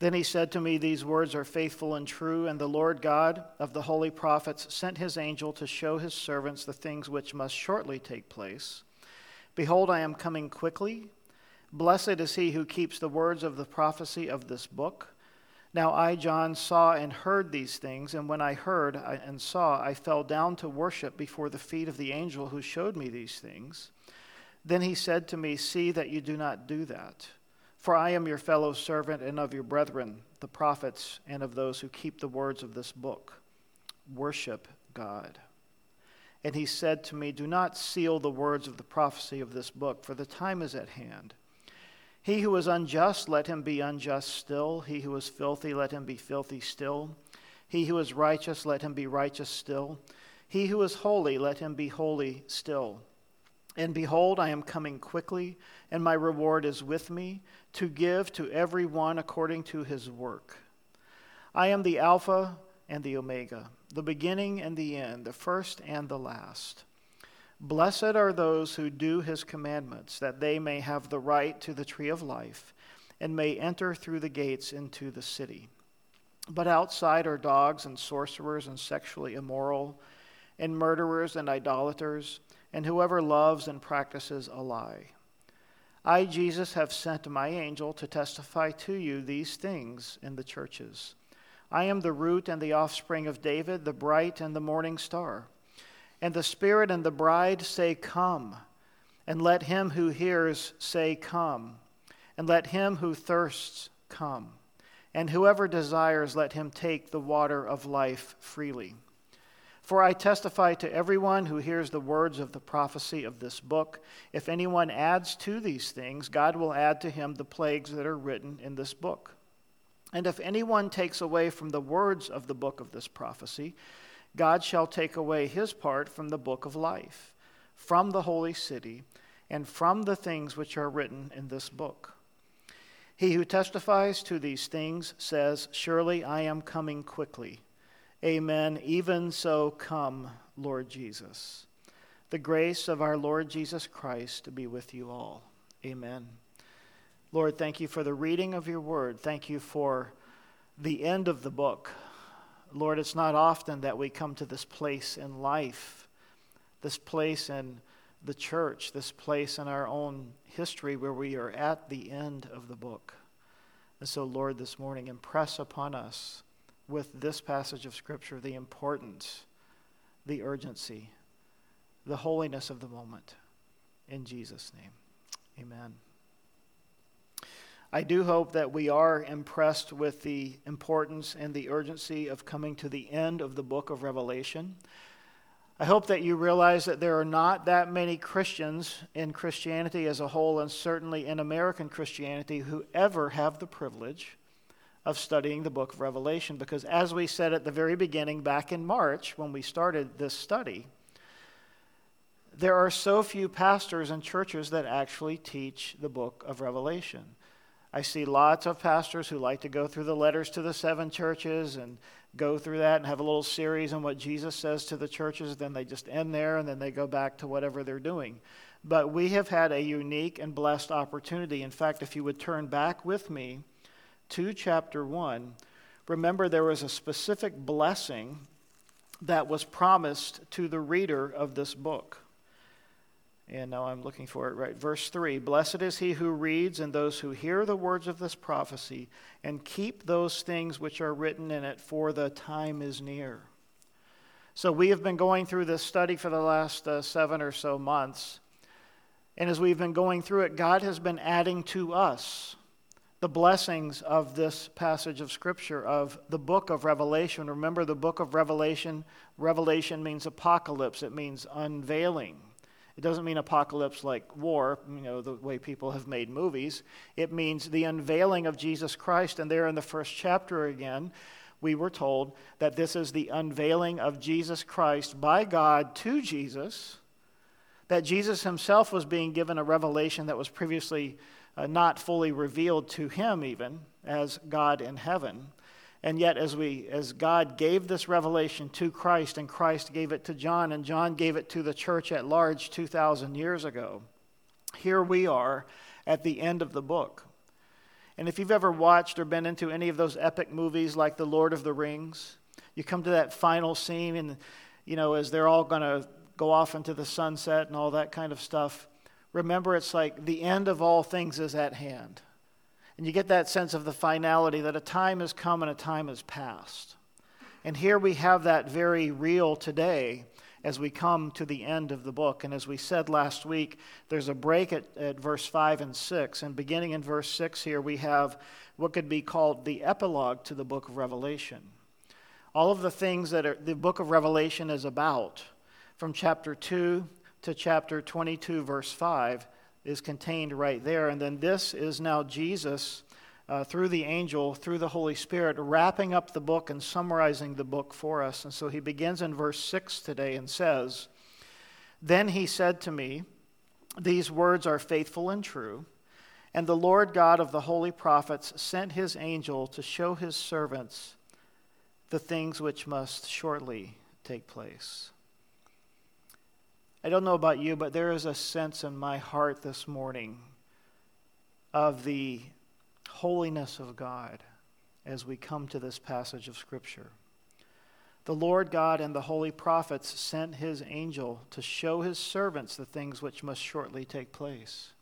Then he said to me, These words are faithful and true, and the Lord God of the holy prophets sent his angel to show his servants the things which must shortly take place. Behold, I am coming quickly. Blessed is he who keeps the words of the prophecy of this book. Now I, John, saw and heard these things, and when I heard and saw, I fell down to worship before the feet of the angel who showed me these things. Then he said to me, See that you do not do that. For I am your fellow servant and of your brethren, the prophets, and of those who keep the words of this book. Worship God. And he said to me, Do not seal the words of the prophecy of this book, for the time is at hand. He who is unjust, let him be unjust still. He who is filthy, let him be filthy still. He who is righteous, let him be righteous still. He who is holy, let him be holy still. And behold, I am coming quickly, and my reward is with me to give to every one according to his work. I am the Alpha and the Omega, the beginning and the end, the first and the last. Blessed are those who do his commandments, that they may have the right to the tree of life and may enter through the gates into the city. But outside are dogs and sorcerers and sexually immoral and murderers and idolaters and whoever loves and practices a lie. I, Jesus, have sent my angel to testify to you these things in the churches. I am the root and the offspring of David, the bright and the morning star. And the Spirit and the bride say, Come. And let him who hears say, Come. And let him who thirsts come. And whoever desires, let him take the water of life freely. For I testify to everyone who hears the words of the prophecy of this book if anyone adds to these things, God will add to him the plagues that are written in this book. And if anyone takes away from the words of the book of this prophecy, God shall take away his part from the book of life, from the holy city, and from the things which are written in this book. He who testifies to these things says, Surely I am coming quickly. Amen. Even so, come, Lord Jesus. The grace of our Lord Jesus Christ be with you all. Amen. Lord, thank you for the reading of your word. Thank you for the end of the book. Lord, it's not often that we come to this place in life, this place in the church, this place in our own history where we are at the end of the book. And so, Lord, this morning, impress upon us with this passage of Scripture the importance, the urgency, the holiness of the moment. In Jesus' name, amen. I do hope that we are impressed with the importance and the urgency of coming to the end of the book of Revelation. I hope that you realize that there are not that many Christians in Christianity as a whole, and certainly in American Christianity, who ever have the privilege of studying the book of Revelation because, as we said at the very beginning, back in March when we started this study, there are so few pastors and churches that actually teach the book of Revelation. I see lots of pastors who like to go through the letters to the seven churches and go through that and have a little series on what Jesus says to the churches. Then they just end there and then they go back to whatever they're doing. But we have had a unique and blessed opportunity. In fact, if you would turn back with me 2, chapter 1, remember there was a specific blessing that was promised to the reader of this book. And now I'm looking for it right. Verse 3 Blessed is he who reads and those who hear the words of this prophecy and keep those things which are written in it, for the time is near. So we have been going through this study for the last uh, seven or so months. And as we've been going through it, God has been adding to us the blessings of this passage of Scripture, of the book of Revelation. Remember, the book of Revelation, Revelation means apocalypse, it means unveiling. It doesn't mean apocalypse like war, you know, the way people have made movies. It means the unveiling of Jesus Christ. And there in the first chapter again, we were told that this is the unveiling of Jesus Christ by God to Jesus, that Jesus himself was being given a revelation that was previously uh, not fully revealed to him even as God in heaven. And yet, as, we, as God gave this revelation to Christ, and Christ gave it to John, and John gave it to the church at large 2,000 years ago, here we are at the end of the book. And if you've ever watched or been into any of those epic movies like The Lord of the Rings, you come to that final scene, and, you know, as they're all going to go off into the sunset and all that kind of stuff, remember it's like the end of all things is at hand. And you get that sense of the finality that a time has come and a time has passed. And here we have that very real today as we come to the end of the book. And as we said last week, there's a break at, at verse 5 and 6. And beginning in verse 6 here, we have what could be called the epilogue to the book of Revelation. All of the things that are, the book of Revelation is about, from chapter 2 to chapter 22, verse 5, is contained right there. And then this is now Jesus uh, through the angel, through the Holy Spirit, wrapping up the book and summarizing the book for us. And so he begins in verse 6 today and says, Then he said to me, These words are faithful and true. And the Lord God of the holy prophets sent his angel to show his servants the things which must shortly take place. I don't know about you, but there is a sense in my heart this morning of the holiness of God as we come to this passage of Scripture. The Lord God and the holy prophets sent his angel to show his servants the things which must shortly take place.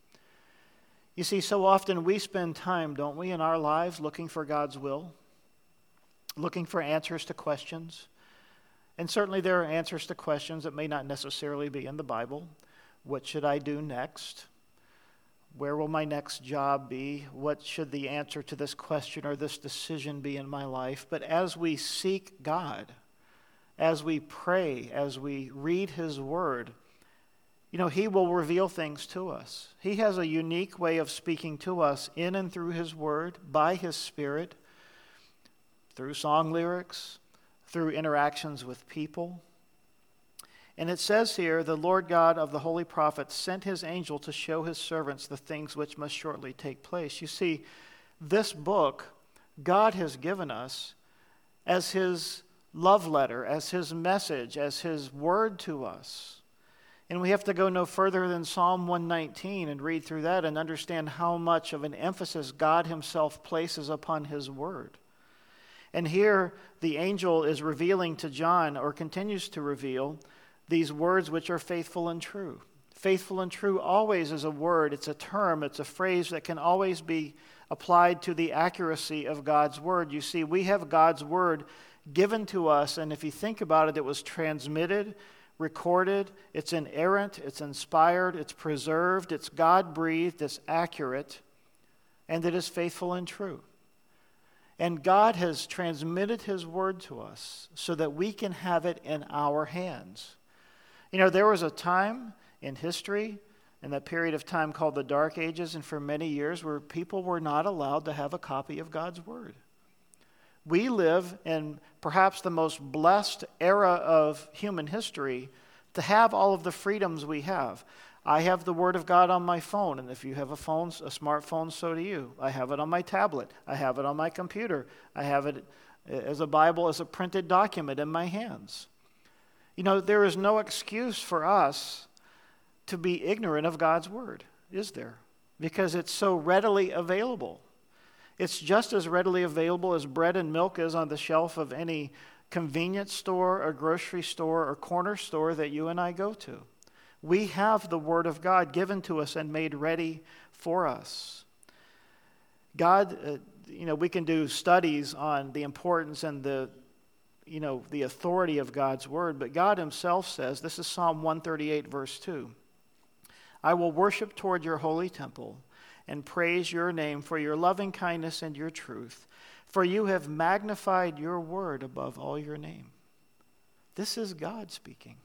You see, so often we spend time, don't we, in our lives looking for God's will, looking for answers to questions. And certainly there are answers to questions that may not necessarily be in the Bible. What should I do next? Where will my next job be? What should the answer to this question or this decision be in my life? But as we seek God, as we pray, as we read His Word, you know, He will reveal things to us. He has a unique way of speaking to us in and through His Word, by His Spirit, through song lyrics, through interactions with people. And it says here, the Lord God of the holy prophets sent his angel to show his servants the things which must shortly take place. You see, this book God has given us as his love letter, as his message, as his word to us. And we have to go no further than Psalm 119 and read through that and understand how much of an emphasis God himself places upon his word. And here the angel is revealing to John, or continues to reveal, these words which are faithful and true. Faithful and true always is a word, it's a term, it's a phrase that can always be applied to the accuracy of God's word. You see, we have God's word given to us, and if you think about it, it was transmitted, recorded, it's inerrant, it's inspired, it's preserved, it's God breathed, it's accurate, and it is faithful and true. And God has transmitted His word to us so that we can have it in our hands. You know, there was a time in history, in that period of time called the Dark Ages, and for many years, where people were not allowed to have a copy of God's Word. We live in perhaps the most blessed era of human history to have all of the freedoms we have. I have the Word of God on my phone, and if you have a phone, a smartphone, so do you. I have it on my tablet. I have it on my computer. I have it as a Bible, as a printed document in my hands. You know, there is no excuse for us to be ignorant of God's word, is there? Because it's so readily available. It's just as readily available as bread and milk is on the shelf of any convenience store or grocery store or corner store that you and I go to. We have the Word of God given to us and made ready for us. God, uh, you know, we can do studies on the importance and the you know, the authority of God's word, but God himself says, this is Psalm 138, verse 2 I will worship toward your holy temple and praise your name for your loving kindness and your truth, for you have magnified your word above all your name. This is God speaking.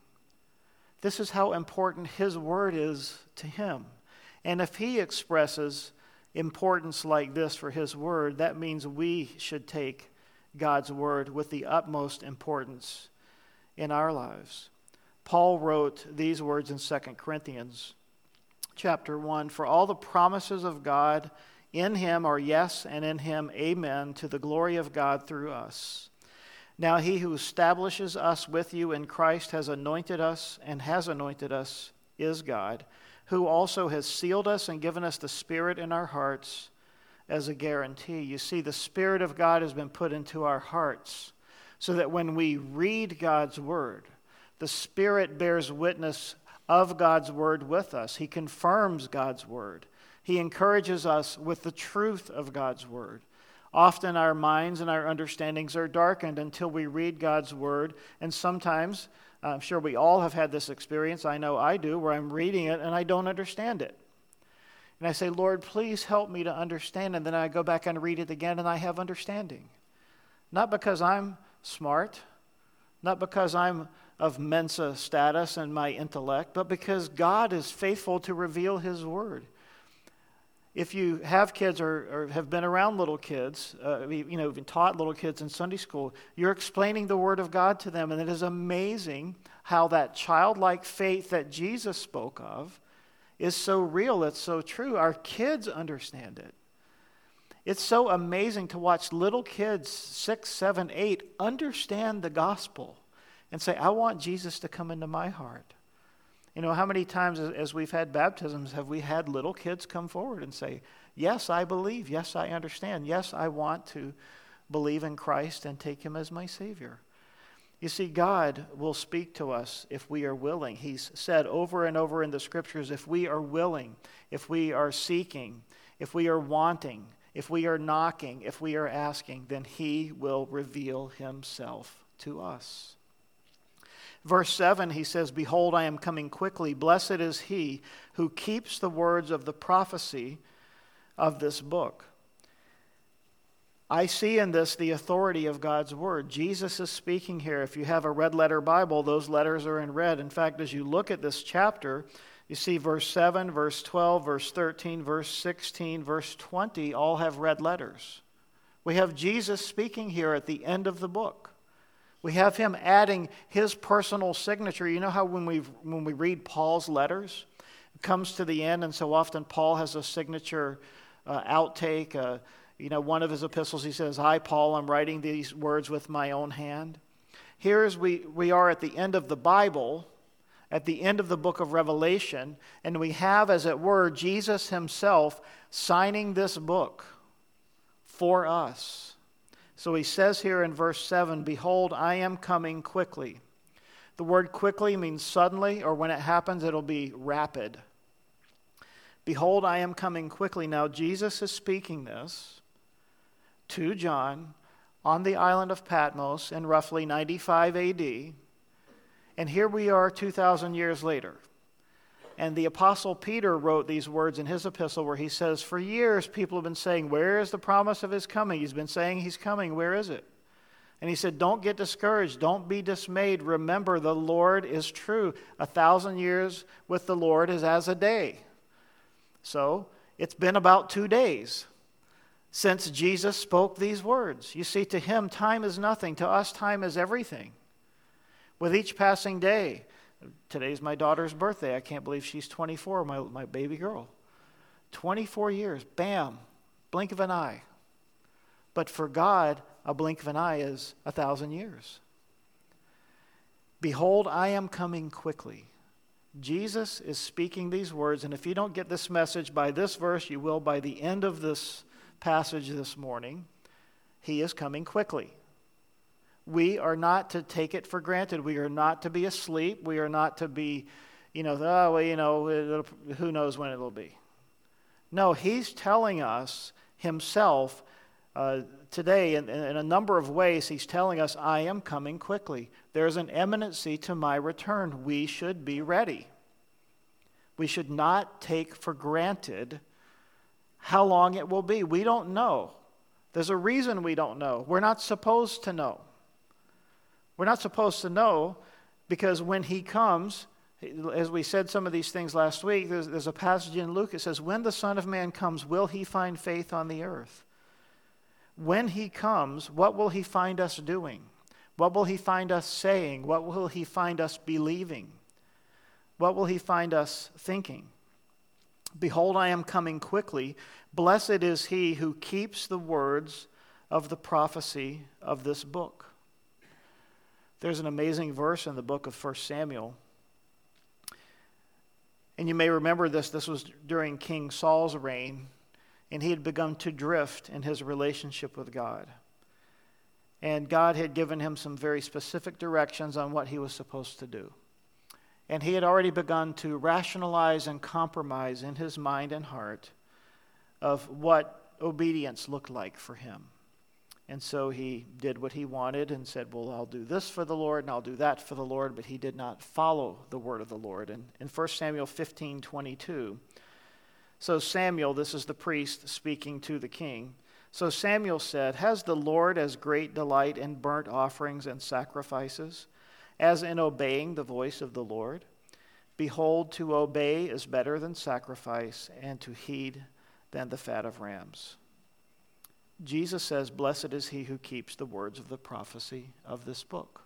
This is how important his word is to him. And if he expresses importance like this for his word, that means we should take God's word with the utmost importance in our lives. Paul wrote these words in 2 Corinthians chapter 1 For all the promises of God in him are yes, and in him amen, to the glory of God through us. Now he who establishes us with you in Christ has anointed us and has anointed us is God, who also has sealed us and given us the Spirit in our hearts as a guarantee. You see, the Spirit of God has been put into our hearts so that when we read God's Word, the Spirit bears witness of God's Word with us. He confirms God's Word. He encourages us with the truth of God's Word. Often our minds and our understandings are darkened until we read God's Word, and sometimes, uh, I'm sure we all have had this experience, I know I do, where I'm reading it and I don't understand it. And I say, Lord, please help me to understand. And then I go back and read it again and I have understanding. Not because I'm smart, not because I'm of Mensa status and my intellect, but because God is faithful to reveal His Word. If you have kids or, or have been around little kids, uh, you know, even taught little kids in Sunday school, you're explaining the Word of God to them. And it is amazing how that childlike faith that Jesus spoke of is so real, it's so true. Our kids understand it. It's so amazing to watch little kids, six, seven, eight, understand the gospel and say, I want Jesus to come into my heart. You know, how many times as we've had baptisms have we had little kids come forward and say, Yes, I believe. Yes, I understand. Yes, I want to believe in Christ and take him as my Savior. You see, God will speak to us if we are willing. He's said over and over in the scriptures if we are willing, if we are seeking, if we are wanting, if we are knocking, if we are asking, then He will reveal Himself to us. Verse 7, he says, Behold, I am coming quickly. Blessed is he who keeps the words of the prophecy of this book. I see in this the authority of God's word. Jesus is speaking here. If you have a red letter Bible, those letters are in red. In fact, as you look at this chapter, you see verse 7, verse 12, verse 13, verse 16, verse 20 all have red letters. We have Jesus speaking here at the end of the book. We have him adding his personal signature. You know how when we, when we read Paul's letters, it comes to the end, and so often Paul has a signature uh, outtake, uh, you know, one of his epistles, he says, I, Paul, I'm writing these words with my own hand. Here as we, we are at the end of the Bible, at the end of the book of Revelation, and we have, as it were, Jesus himself signing this book for us. So he says here in verse 7 Behold, I am coming quickly. The word quickly means suddenly, or when it happens, it'll be rapid. Behold, I am coming quickly. Now, Jesus is speaking this to John on the island of Patmos in roughly 95 AD. And here we are 2,000 years later. And the Apostle Peter wrote these words in his epistle where he says, For years people have been saying, Where is the promise of his coming? He's been saying he's coming. Where is it? And he said, Don't get discouraged. Don't be dismayed. Remember, the Lord is true. A thousand years with the Lord is as a day. So it's been about two days since Jesus spoke these words. You see, to him, time is nothing. To us, time is everything. With each passing day, today's my daughter's birthday. I can't believe she's 24, my, my baby girl. 24 years, bam, blink of an eye. But for God, a blink of an eye is a thousand years. Behold, I am coming quickly. Jesus is speaking these words, and if you don't get this message by this verse, you will by the end of this passage this morning, he is coming quickly. We are not to take it for granted. We are not to be asleep. We are not to be, you know, oh, well, you know, who knows when it'll be. No, he's telling us himself uh, today in, in a number of ways. He's telling us, I am coming quickly. There's an imminency to my return. We should be ready. We should not take for granted how long it will be. We don't know. There's a reason we don't know. We're not supposed to know. We're not supposed to know because when he comes, as we said some of these things last week, there's, there's, a passage in Luke that says, When the Son of Man comes, will he find faith on the earth? When he comes, what will he find us doing? What will he find us saying? What will he find us believing? What will he find us thinking? Behold, I am coming quickly. Blessed is he who keeps the words of the prophecy of this book. There's an amazing verse in the book of 1 Samuel. And you may remember this. This was during King Saul's reign. and he had begun to drift in his relationship with God. And God had given him some very specific directions on what he was supposed to do. And he had already begun to rationalize and compromise in his mind and heart of what obedience looked like for him. And so he did what he wanted and said, Well, I'll do this for the Lord and I'll do that for the Lord, but he did not follow the word of the Lord. And in 1 Samuel 15 22, so Samuel, this is the priest speaking to the king. So Samuel said, Has the Lord as great delight in burnt offerings and sacrifices as in obeying the voice of the Lord? Behold, to obey is better than sacrifice, and to heed than the fat of rams. Jesus says, Blessed is he who keeps the words of the prophecy of this book.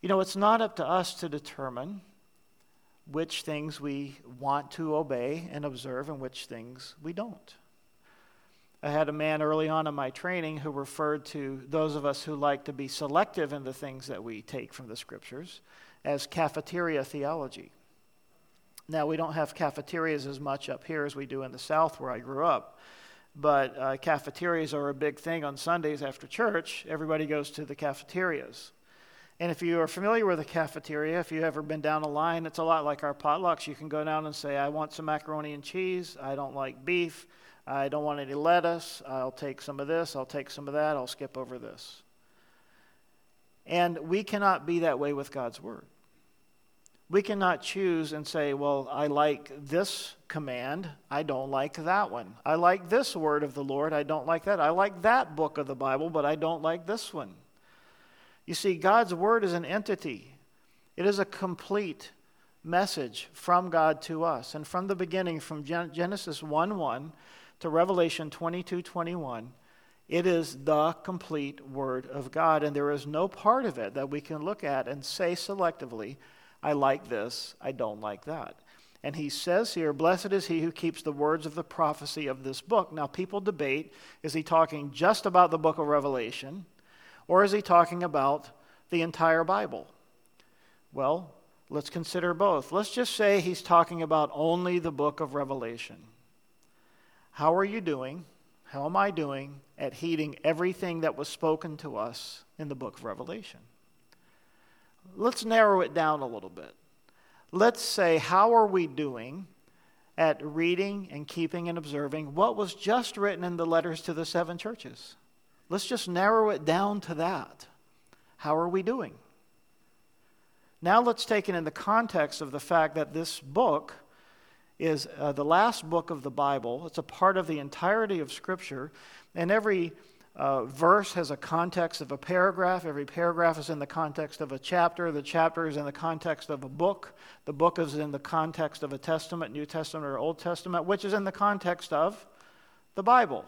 You know, it's not up to us to determine which things we want to obey and observe and which things we don't. I had a man early on in my training who referred to those of us who like to be selective in the things that we take from the scriptures as cafeteria theology. Now, we don't have cafeterias as much up here as we do in the South where I grew up, but uh, cafeterias are a big thing on Sundays after church. Everybody goes to the cafeterias. And if you are familiar with a cafeteria, if you've ever been down a line, it's a lot like our potlucks. You can go down and say, I want some macaroni and cheese. I don't like beef. I don't want any lettuce. I'll take some of this. I'll take some of that. I'll skip over this. And we cannot be that way with God's Word. We cannot choose and say, well, I like this command, I don't like that one. I like this word of the Lord, I don't like that. I like that book of the Bible, but I don't like this one. You see, God's word is an entity, it is a complete message from God to us. And from the beginning, from Genesis 1 1 to Revelation 22 21, it is the complete Word of God. And there is no part of it that we can look at and say selectively, I like this, I don't like that. And he says here, Blessed is he who keeps the words of the prophecy of this book. Now, people debate is he talking just about the book of Revelation, or is he talking about the entire Bible? Well, let's consider both. Let's just say he's talking about only the book of Revelation. How are you doing? How am I doing at heeding everything that was spoken to us in the book of Revelation? Let's narrow it down a little bit. Let's say, how are we doing at reading and keeping and observing what was just written in the letters to the seven churches? Let's just narrow it down to that. How are we doing? Now let's take it in the context of the fact that this book is uh, the last book of the Bible. It's a part of the entirety of Scripture, and every uh, verse has a context of a paragraph. Every paragraph is in the context of a chapter. The chapter is in the context of a book. The book is in the context of a testament, New Testament or Old Testament, which is in the context of the Bible.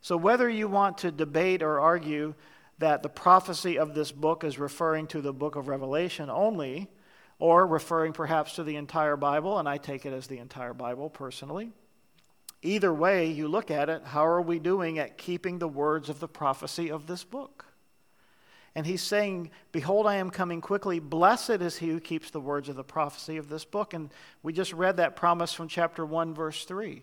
So, whether you want to debate or argue that the prophecy of this book is referring to the book of Revelation only, or referring perhaps to the entire Bible, and I take it as the entire Bible personally Either way you look at it, how are we doing at keeping the words of the prophecy of this book? And he's saying, Behold, I am coming quickly. Blessed is he who keeps the words of the prophecy of this book. And we just read that promise from chapter 1, verse 3.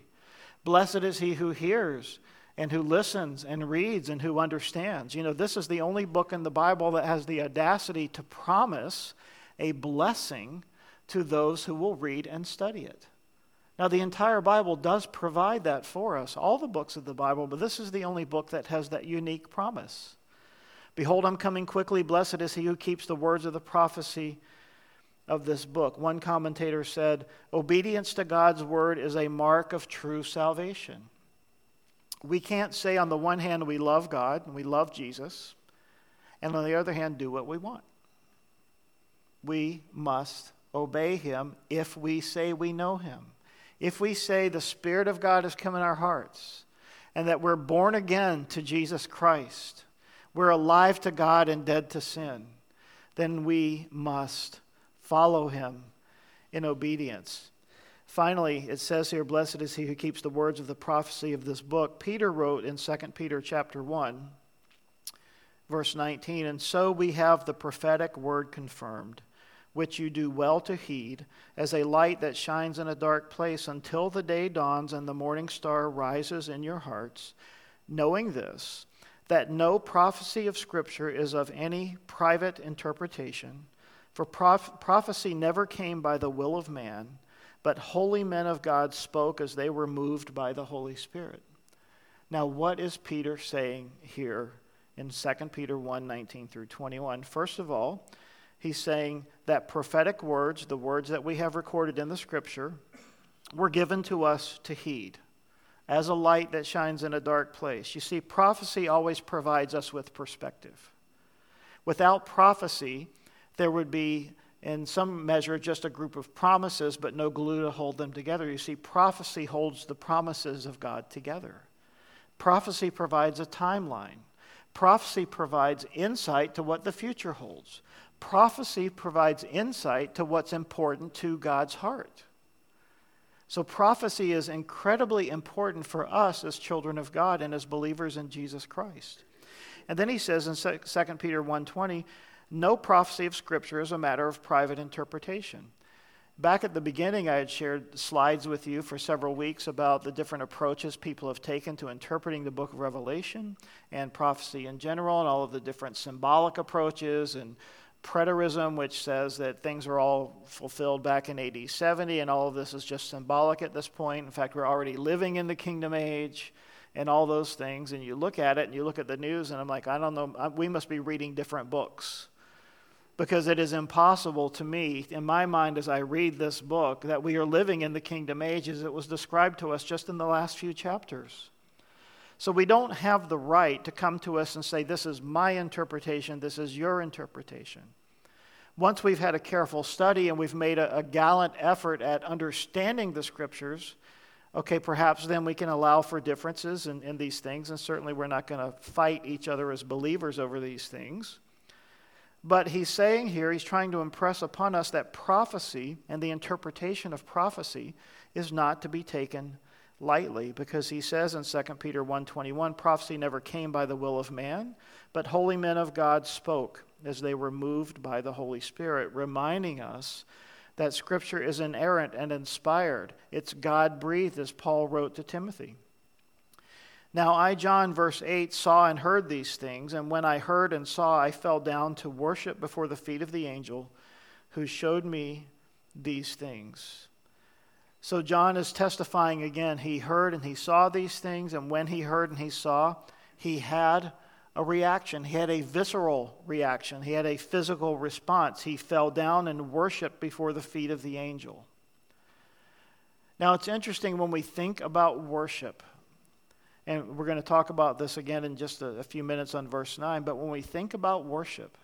Blessed is he who hears and who listens and reads and who understands. You know, this is the only book in the Bible that has the audacity to promise a blessing to those who will read and study it. Now, the entire Bible does provide that for us, all the books of the Bible, but this is the only book that has that unique promise. Behold, I'm coming quickly. Blessed is he who keeps the words of the prophecy of this book. One commentator said, Obedience to God's word is a mark of true salvation. We can't say, on the one hand, we love God and we love Jesus, and on the other hand, do what we want. We must obey him if we say we know him if we say the Spirit of God has come in our hearts and that we're born again to Jesus Christ, we're alive to God and dead to sin, then we must follow him in obedience. Finally, it says here, Blessed is he who keeps the words of the prophecy of this book. Peter wrote in 2 Peter chapter 1, verse 19, And so we have the prophetic word confirmed which you do well to heed, as a light that shines in a dark place until the day dawns and the morning star rises in your hearts, knowing this, that no prophecy of Scripture is of any private interpretation, for prof- prophecy never came by the will of man, but holy men of God spoke as they were moved by the Holy Spirit. Now, what is Peter saying here in 2 Peter 1 19 through 21? First of all, he's saying that prophetic words, the words that we have recorded in the scripture, were given to us to heed as a light that shines in a dark place. You see, prophecy always provides us with perspective. Without prophecy, there would be, in some measure, just a group of promises, but no glue to hold them together. You see, prophecy holds the promises of God together. Prophecy provides a timeline. Prophecy provides insight to what the future holds prophecy provides insight to what's important to God's heart. So, prophecy is incredibly important for us as children of God and as believers in Jesus Christ. And then he says in 2 Peter 1:20, no prophecy of scripture is a matter of private interpretation. Back at the beginning, I had shared slides with you for several weeks about the different approaches people have taken to interpreting the book of Revelation and prophecy in general, and all of the different symbolic approaches and preterism, which says that things are all fulfilled back in AD 70, and all of this is just symbolic at this point. In fact, we're already living in the kingdom age and all those things. And you look at it and you look at the news, and I'm like, I don't know, we must be reading different books. Because it is impossible to me, in my mind, as I read this book, that we are living in the kingdom age as it was described to us just in the last few chapters. So we don't have the right to come to us and say, This is my interpretation, this is your interpretation. Once we've had a careful study and we've made a, a gallant effort at understanding the scriptures, okay, perhaps then we can allow for differences in, in these things, and certainly we're not going to fight each other as believers over these things. But he's saying here, he's trying to impress upon us that prophecy and the interpretation of prophecy is not to be taken lightly because he says in 2 Peter 1:21 prophecy never came by the will of man but holy men of God spoke as they were moved by the Holy Spirit reminding us that scripture is inerrant and inspired. It's God breathed as Paul wrote to Timothy. Now I John verse 8 saw and heard these things and when I heard and saw I fell down to worship before the feet of the angel who showed me these things so John is testifying again. He heard and he saw these things, and when he heard and he saw, he had a reaction. He had a visceral reaction. He had a physical response. He fell down and worshiped before the feet of the angel. Now, it's interesting when we think about worship, and we're going to talk about this again in just a, a few minutes on verse 9, but when we think about worship,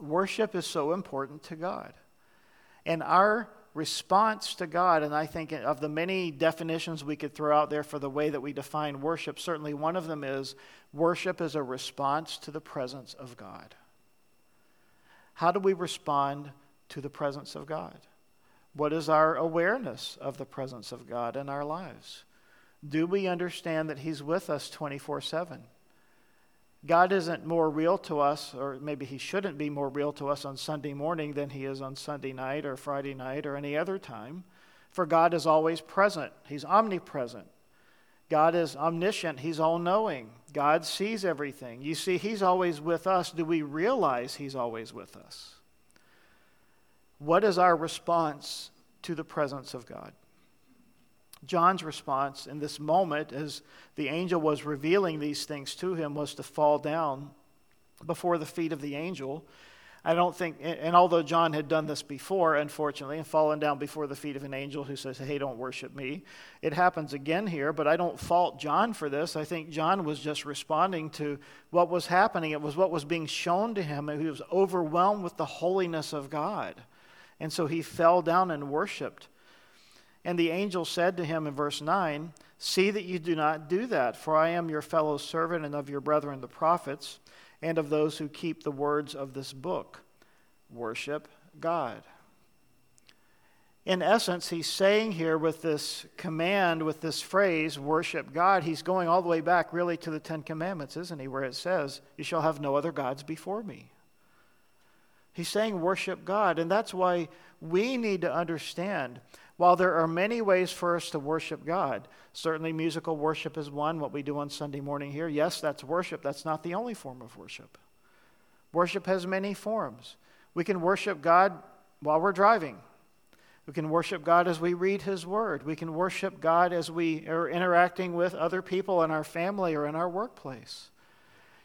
worship is so important to God. And our response to God, and I think of the many definitions we could throw out there for the way that we define worship, certainly one of them is worship is a response to the presence of God. How do we respond to the presence of God? What is our awareness of the presence of God in our lives? Do we understand that He's with us 24 7? God isn't more real to us, or maybe He shouldn't be more real to us on Sunday morning than He is on Sunday night or Friday night or any other time. For God is always present, He's omnipresent. God is omniscient, He's all knowing. God sees everything. You see, He's always with us. Do we realize He's always with us? What is our response to the presence of God? John's response in this moment, as the angel was revealing these things to him, was to fall down before the feet of the angel. I don't think, and although John had done this before, unfortunately, and fallen down before the feet of an angel who says, Hey, don't worship me, it happens again here, but I don't fault John for this. I think John was just responding to what was happening. It was what was being shown to him, and he was overwhelmed with the holiness of God. And so he fell down and worshiped. And the angel said to him in verse 9, See that you do not do that, for I am your fellow servant and of your brethren the prophets, and of those who keep the words of this book. Worship God. In essence, he's saying here with this command, with this phrase, worship God, he's going all the way back really to the Ten Commandments, isn't he? Where it says, You shall have no other gods before me. He's saying worship God. And that's why we need to understand while there are many ways for us to worship God, certainly musical worship is one, what we do on Sunday morning here. Yes, that's worship. That's not the only form of worship. Worship has many forms. We can worship God while we're driving. We can worship God as we read His Word. We can worship God as we are interacting with other people in our family or in our workplace.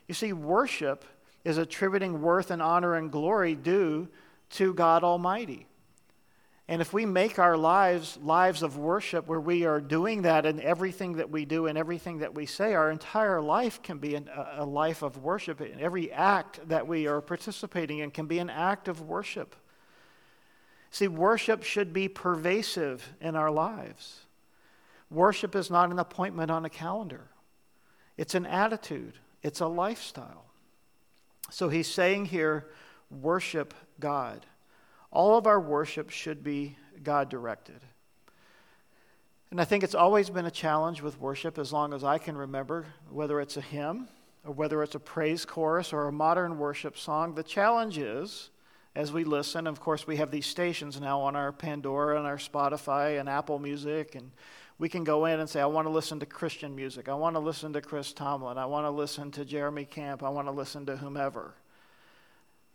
You see, worship is attributing worth and honor and glory due to God Almighty. And if we make our lives lives of worship where we are doing that in everything that we do and everything that we say, our entire life can be an, a life of worship. And every act that we are participating in can be an act of worship. See, worship should be pervasive in our lives. Worship is not an appointment on a calendar, it's an attitude, it's a lifestyle. So he's saying here, worship God. All of our worship should be God directed. And I think it's always been a challenge with worship as long as I can remember, whether it's a hymn or whether it's a praise chorus or a modern worship song. The challenge is, as we listen, of course, we have these stations now on our Pandora and our Spotify and Apple Music, and we can go in and say, I want to listen to Christian music. I want to listen to Chris Tomlin. I want to listen to Jeremy Camp. I want to listen to whomever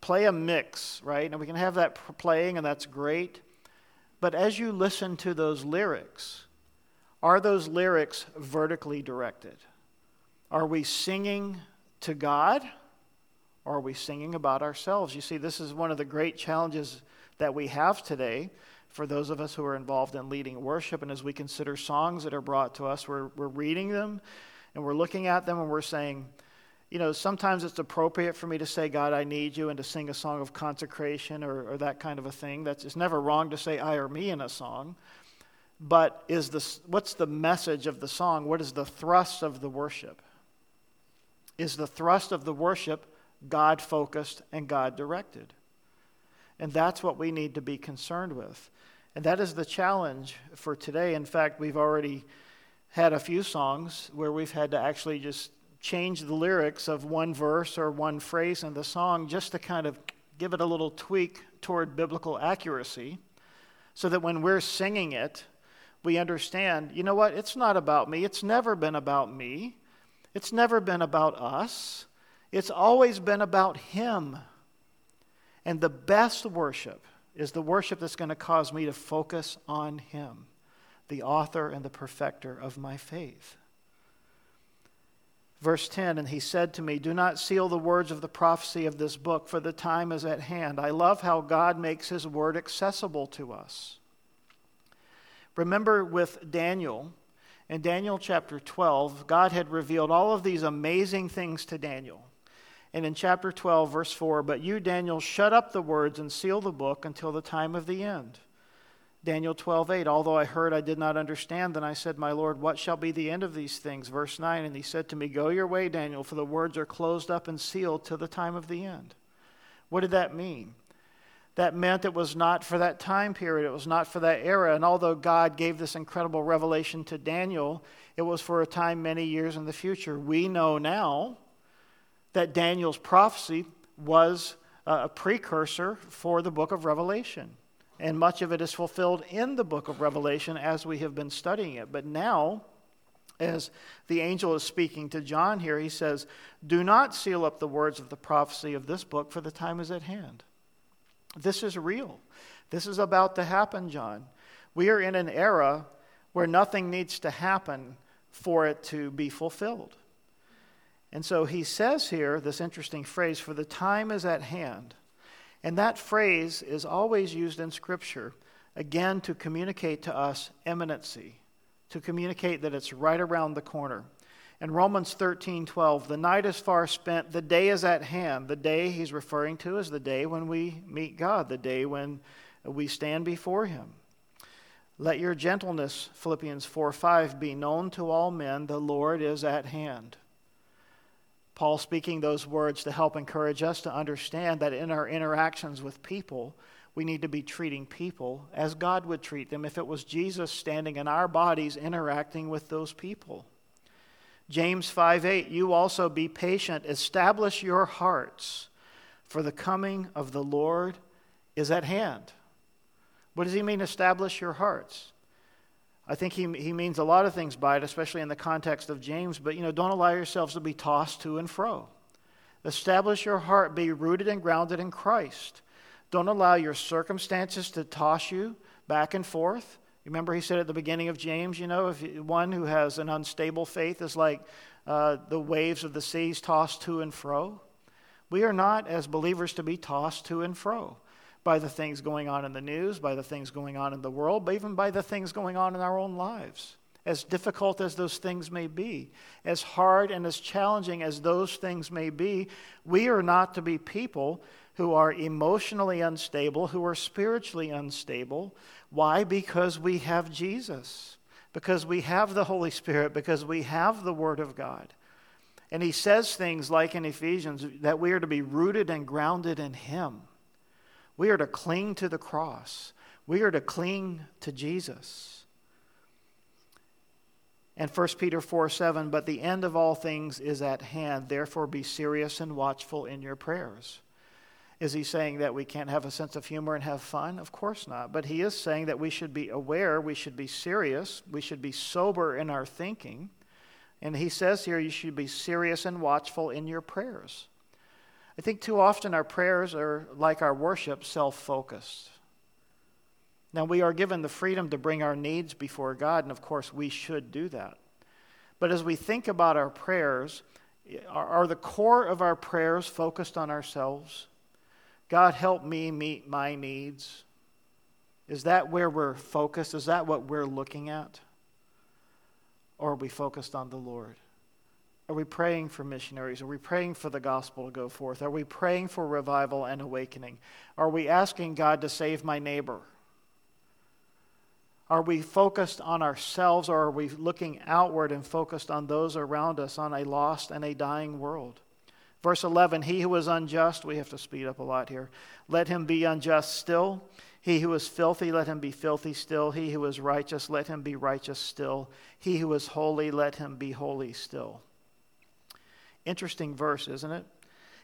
play a mix, right? And we can have that playing, and that's great. But as you listen to those lyrics, are those lyrics vertically directed? Are we singing to God? Or are we singing about ourselves? You see, this is one of the great challenges that we have today for those of us who are involved in leading worship. And as we consider songs that are brought to us, we're, we're reading them and we're looking at them and we're saying, you know, sometimes it's appropriate for me to say, God, I need you, and to sing a song of consecration or, or that kind of a thing. That's, it's never wrong to say I or me in a song. But is this, what's the message of the song? What is the thrust of the worship? Is the thrust of the worship God focused and God directed? And that's what we need to be concerned with. And that is the challenge for today. In fact, we've already had a few songs where we've had to actually just change the lyrics of one verse or one phrase in the song just to kind of give it a little tweak toward biblical accuracy so that when we're singing it, we understand, you know what? It's not about me. It's never been about me. It's never been about us. It's always been about Him. And the best worship is the worship that's going to cause me to focus on Him, the author and the perfecter of my faith. Verse 10 And he said to me, Do not seal the words of the prophecy of this book, for the time is at hand. I love how God makes his word accessible to us. Remember with Daniel, in Daniel chapter 12, God had revealed all of these amazing things to Daniel. And in chapter 12, verse 4, But you, Daniel, shut up the words and seal the book until the time of the end. Daniel 12:8 Although I heard I did not understand then I said my lord what shall be the end of these things? Verse 9 and he said to me go your way Daniel for the words are closed up and sealed till the time of the end. What did that mean? That meant it was not for that time period it was not for that era and although God gave this incredible revelation to Daniel it was for a time many years in the future. We know now that Daniel's prophecy was uh, a precursor for the book of Revelation and much of it is fulfilled in the book of Revelation as we have been studying it. But now, as the angel is speaking to John here, he says, Do not seal up the words of the prophecy of this book, for the time is at hand. This is real. This is about to happen, John. We are in an era where nothing needs to happen for it to be fulfilled. And so he says here this interesting phrase, For the time is at hand. And that phrase is always used in Scripture, again, to communicate to us imminency, to communicate that it's right around the corner. In Romans 13 12, the night is far spent, the day is at hand. The day he's referring to is the day when we meet God, the day when we stand before him. Let your gentleness, Philippians 4 5, be known to all men, the Lord is at hand. Paul speaking those words to help encourage us to understand that in our interactions with people, we need to be treating people as God would treat them if it was Jesus standing in our bodies interacting with those people. James 5 8, you also be patient, establish your hearts, for the coming of the Lord is at hand. What does he mean, establish your hearts? I think he, he means a lot of things by it, especially in the context of James, but you know, don't allow yourselves to be tossed to and fro. Establish your heart, be rooted and grounded in Christ. Don't allow your circumstances to toss you back and forth. Remember, he said at the beginning of James, you know, if one who has an unstable faith is like uh, the waves of the seas tossed to and fro. We are not, as believers, to be tossed to and fro by the things going on in the news, by the things going on in the world, but even by the things going on in our own lives. As difficult as those things may be, as hard and as challenging as those things may be, we are not to be people who are emotionally unstable, who are spiritually unstable. Why? Because we have Jesus, because we have the Holy Spirit, because we have the Word of God. And he says things like in Ephesians that we are to be rooted and grounded in Him. We are to cling to the cross. We are to cling to Jesus. And 1 Peter 4 7, but the end of all things is at hand. Therefore, be serious and watchful in your prayers. Is he saying that we can't have a sense of humor and have fun? Of course not. But he is saying that we should be aware, we should be serious, we should be sober in our thinking. And he says here, you should be serious and watchful in your prayers. I think too often our prayers are like our worship, self focused. Now, we are given the freedom to bring our needs before God, and of course, we should do that. But as we think about our prayers, are, the core of our prayers focused on ourselves? God, help me meet my needs. Is that where we're focused? Is that what we're looking at? Or are we focused on the Lord? Are we praying for missionaries? Are we praying for the gospel to go forth? Are we praying for revival and awakening? Are we asking God to save my neighbor? Are we focused on ourselves or are we looking outward and focused on those around us, on a lost and a dying world? Verse 11 He who is unjust, we have to speed up a lot here, let him be unjust still. He who is filthy, let him be filthy still. He who is righteous, let him be righteous still. He who is holy, let him be holy still. Interesting verse, isn't it?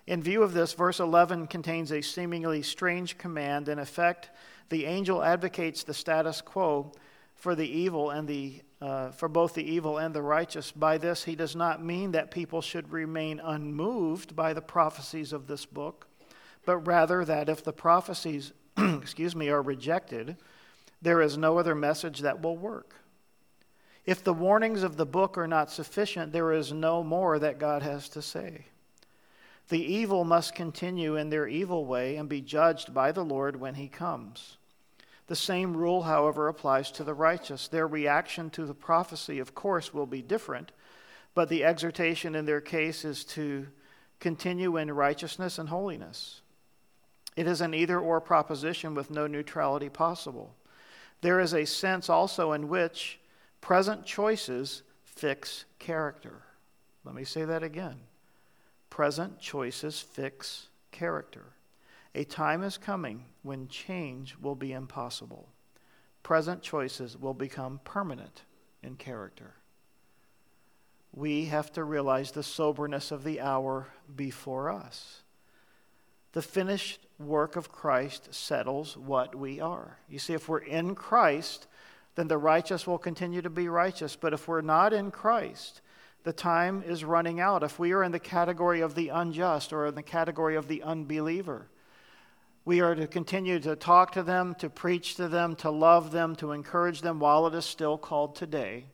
In view of this, verse 11 contains a seemingly strange command. In effect, the angel advocates the status quo for the evil and the uh, for both the evil and the righteous. By this, he does not mean that people should remain unmoved by the prophecies of this book, but rather that if the prophecies, excuse me, are rejected, there is no other message that will work. If the warnings of the book are not sufficient, there is no more that God has to say. The evil must continue in their evil way and be judged by the Lord when he comes. The same rule, however, applies to the righteous. Their reaction to the prophecy, of course, will be different, but the exhortation in their case is to continue in righteousness and holiness. It is an either or proposition with no neutrality possible. There is a sense also in which Present choices fix character. Let me say that again. Present choices fix character. A time is coming when change will be impossible. Present choices will become permanent in character. We have to realize the soberness of the hour before us. The finished work of Christ settles what we are. You see, if we're in Christ, then the righteous will continue to be righteous. But if we're not in Christ, the time is running out. If we are in the category of the unjust or in the category of the unbeliever, we are to continue to talk to them, to preach to them, to love them, to encourage them while it is still called today,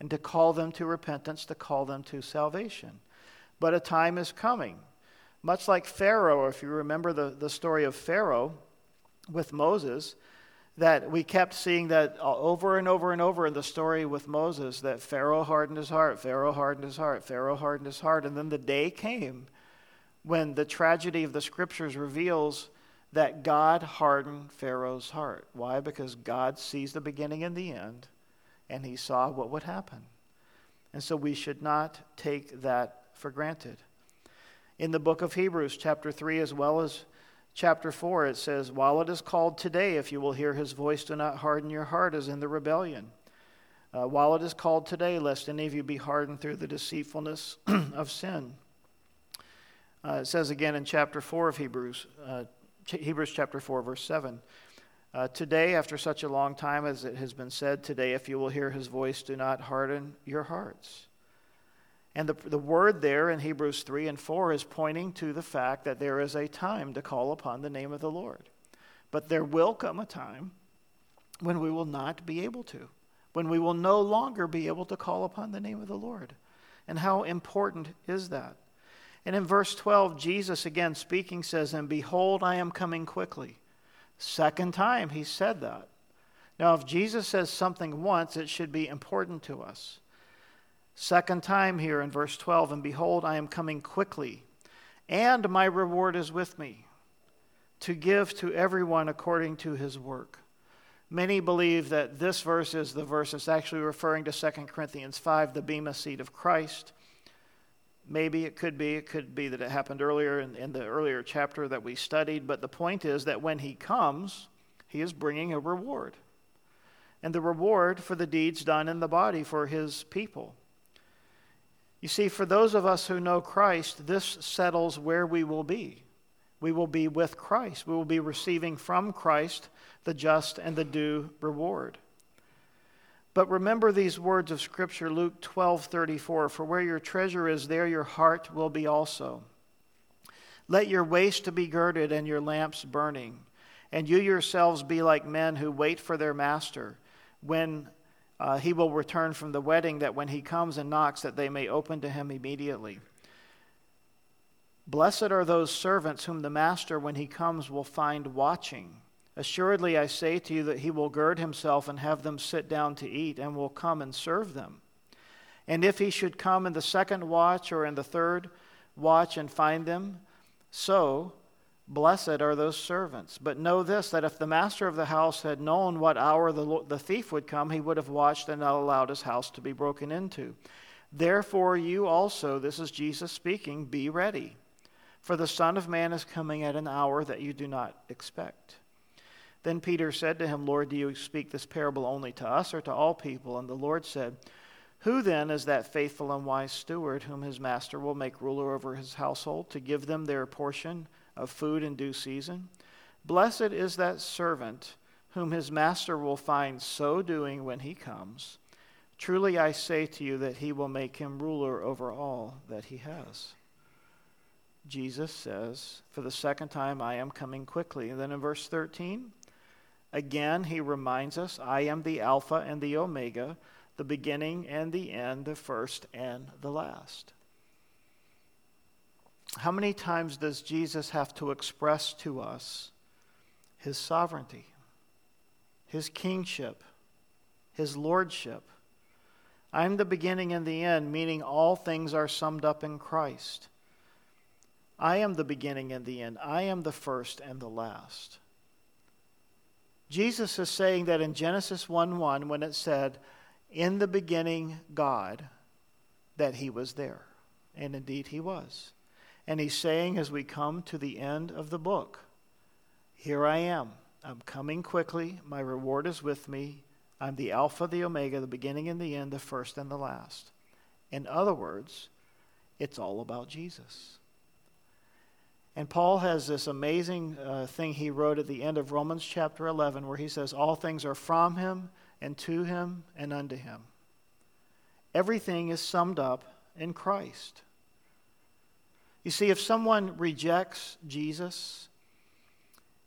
and to call them to repentance, to call them to salvation. But a time is coming. Much like Pharaoh, if you remember the, the story of Pharaoh with Moses, that we kept seeing that uh, over and over and over in the story with Moses that Pharaoh hardened his heart, Pharaoh hardened his heart, Pharaoh hardened his heart. And then the day came when the tragedy of the scriptures reveals that God hardened Pharaoh's heart. Why? Because God sees the beginning and the end, and he saw what would happen. And so we should not take that for granted. In the book of Hebrews, chapter 3, as well as chapter 4, it says, While it is called today, if you will hear his voice, do not harden your heart as in the rebellion. Uh, while it is called today, lest any of you be hardened through the deceitfulness of sin. Uh, it says again in chapter 4 of Hebrews, uh, Hebrews chapter 4, verse 7. Uh, today, after such a long time as it has been said, today, if you will hear his voice, do not harden your hearts. And the, the word there in Hebrews 3 and 4 is pointing to the fact that there is a time to call upon the name of the Lord. But there will come a time when we will not be able to, when we will no longer be able to call upon the name of the Lord. And how important is that? And in verse 12, Jesus again speaking says, And behold, I am coming quickly. Second time he said that. Now, if Jesus says something once, it should be important to us. Second time here in verse 12, And behold, I am coming quickly, and my reward is with me, to give to everyone according to his work. Many believe that this verse is the verse that's actually referring to 2 Corinthians 5, the Bema seat of Christ. Maybe it could be. It could be that it happened earlier in, in the earlier chapter that we studied. But the point is that when he comes, he is bringing a reward. And the reward for the deeds done in the body for his people. You see, for those of us who know Christ, this settles where we will be. We will be with Christ. We will be receiving from Christ the just and the due reward. But remember these words of Scripture, Luke 12 34 For where your treasure is, there your heart will be also. Let your waist be girded and your lamps burning, and you yourselves be like men who wait for their master when uh, he will return from the wedding, that when he comes and knocks, that they may open to him immediately. Blessed are those servants whom the master, when he comes, will find watching. Assuredly, I say to you that he will gird himself and have them sit down to eat, and will come and serve them. And if he should come in the second watch or in the third watch and find them, so blessed are those servants. But know this that if the master of the house had known what hour the, the thief would come, he would have watched and not allowed his house to be broken into. Therefore, you also, this is Jesus speaking, be ready. For the Son of Man is coming at an hour that you do not expect. Then Peter said to him, Lord, do you speak this parable only to us or to all people? And the Lord said, Who then is that faithful and wise steward whom his master will make ruler over his household to give them their portion of food in due season? Blessed is that servant whom his master will find so doing when he comes. Truly I say to you that he will make him ruler over all that he has. Jesus says, For the second time, I am coming quickly. And then in verse 13, Again, he reminds us I am the Alpha and the Omega, the beginning and the end, the first and the last. How many times does Jesus have to express to us his sovereignty, his kingship, his lordship? I'm the beginning and the end, meaning all things are summed up in Christ. I am the beginning and the end. I am the first and the last. Jesus is saying that in Genesis 1 1, when it said, In the beginning, God, that he was there. And indeed, he was. And he's saying, as we come to the end of the book, Here I am. I'm coming quickly. My reward is with me. I'm the Alpha, the Omega, the beginning and the end, the first and the last. In other words, it's all about Jesus. And Paul has this amazing uh, thing he wrote at the end of Romans chapter 11 where he says, All things are from him and to him and unto him. Everything is summed up in Christ. You see, if someone rejects Jesus,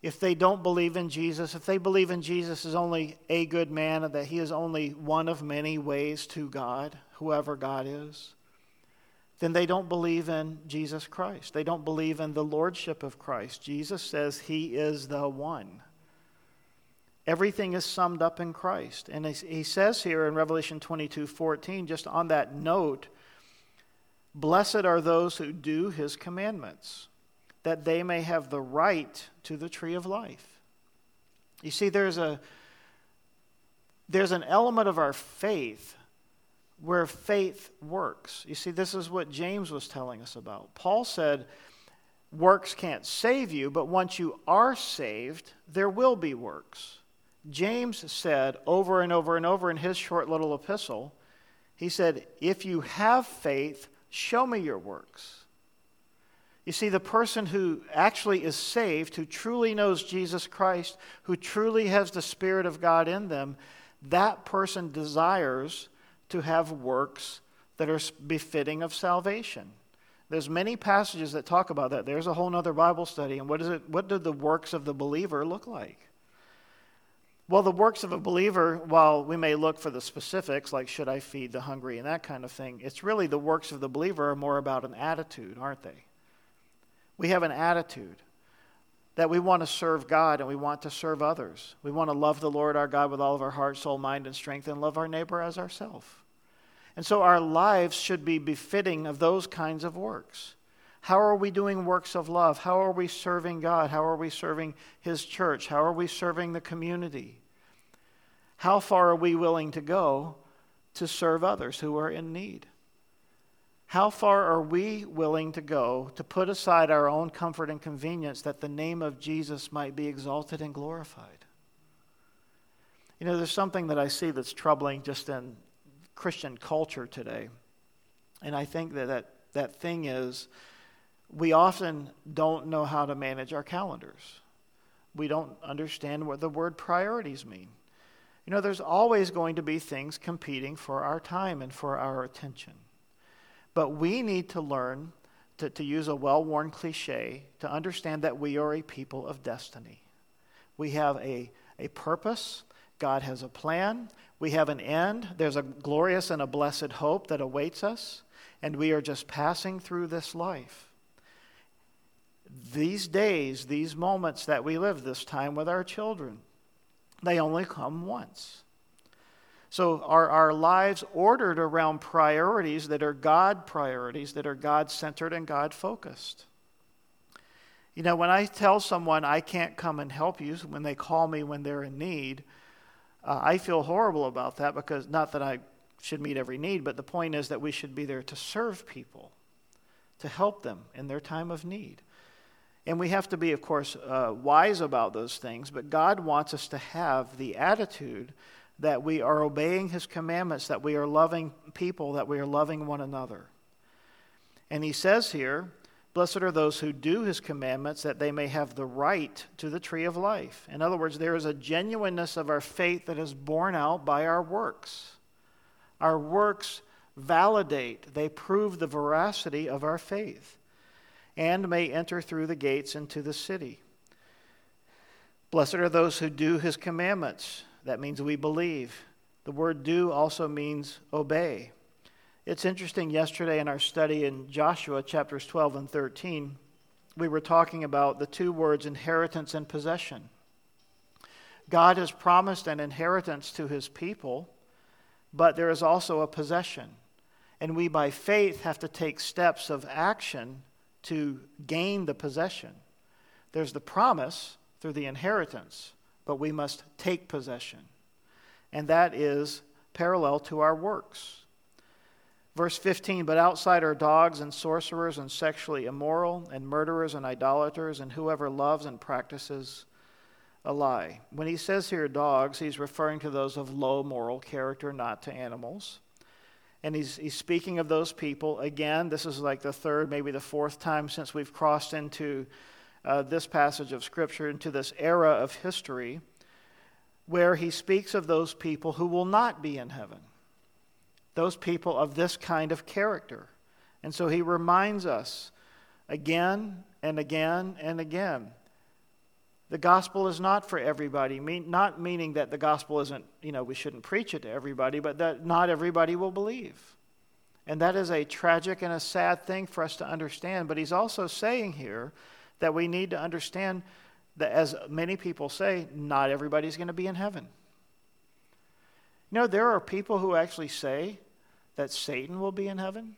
if they don't believe in Jesus, if they believe in Jesus as only a good man and that he is only one of many ways to God, whoever God is, then they don't believe in Jesus Christ. They don't believe in the lordship of Christ. Jesus says he is the one. Everything is summed up in Christ. And he says here in Revelation 22 14, just on that note, blessed are those who do his commandments, that they may have the right to the tree of life. You see, there's a there's an element of our faith where faith works. You see, this is what James was telling us about. Paul said, Works can't save you, but once you are saved, there will be works. James said over and over and over in his short little epistle, he said, If you have faith, show me your works. You see, the person who actually is saved, who truly knows Jesus Christ, who truly has the Spirit of God in them, that person desires to have works that are befitting of salvation. There's many passages that talk about that. There's a whole other Bible study. And what is it? What do the works of the believer look like? Well, the works of a believer, while we may look for the specifics, like should I feed the hungry and that kind of thing, it's really the works of the believer are more about an attitude, aren't they? We have an attitude that we want to serve God and we want to serve others. We want to love the Lord our God with all of our heart, soul, mind, and strength, and love our neighbor as ourselves. And so our lives should be befitting of those kinds of works. How are we doing works of love? How are we serving God? How are we serving His church? How are we serving the community? How far are we willing to go to serve others who are in need? How far are we willing to go to put aside our own comfort and convenience that the name of Jesus might be exalted and glorified? You know, there's something that I see that's troubling just in Christian culture today. And I think that that, that thing is we often don't know how to manage our calendars. We don't understand what the word priorities mean. You know, there's always going to be things competing for our time and for our attention. But we need to learn, to, to use a well worn cliche, to understand that we are a people of destiny. We have a, a purpose, God has a plan, we have an end, there's a glorious and a blessed hope that awaits us, and we are just passing through this life. These days, these moments that we live, this time with our children, they only come once. So, are our lives ordered around priorities that are God priorities, that are God centered and God focused? You know, when I tell someone I can't come and help you, when they call me when they're in need, uh, I feel horrible about that because not that I should meet every need, but the point is that we should be there to serve people, to help them in their time of need. And we have to be, of course, uh, wise about those things, but God wants us to have the attitude that we are obeying his commandments, that we are loving people, that we are loving one another. And he says here, Blessed are those who do his commandments, that they may have the right to the tree of life. In other words, there is a genuineness of our faith that is borne out by our works. Our works validate, they prove the veracity of our faith, and may enter through the gates into the city. Blessed are those who do his commandments. That means we believe. The word do also means obey. It's interesting, yesterday in our study in Joshua chapters 12 and 13, we were talking about the two words inheritance and possession. God has promised an inheritance to his people, but there is also a possession. And we, by faith, have to take steps of action to gain the possession. There's the promise through the inheritance, but we must take possession. And that is parallel to our works. Verse 15, but outside are dogs and sorcerers and sexually immoral and murderers and idolaters and whoever loves and practices a lie. When he says here dogs, he's referring to those of low moral character, not to animals. And he's, he's speaking of those people. Again, this is like the third, maybe the fourth time since we've crossed into uh, this passage of Scripture into this era of history where he speaks of those people who will not be in heaven, those people of this kind of character. And so he reminds us again and again and again the gospel is not for everybody, not meaning that the gospel isn't, you know, we shouldn't preach it to everybody, but that not everybody will believe. And that is a tragic and a sad thing for us to understand. But he's also saying here that we need to understand that, as many people say, not everybody's going to be in heaven. You know, there are people who actually say that Satan will be in heaven.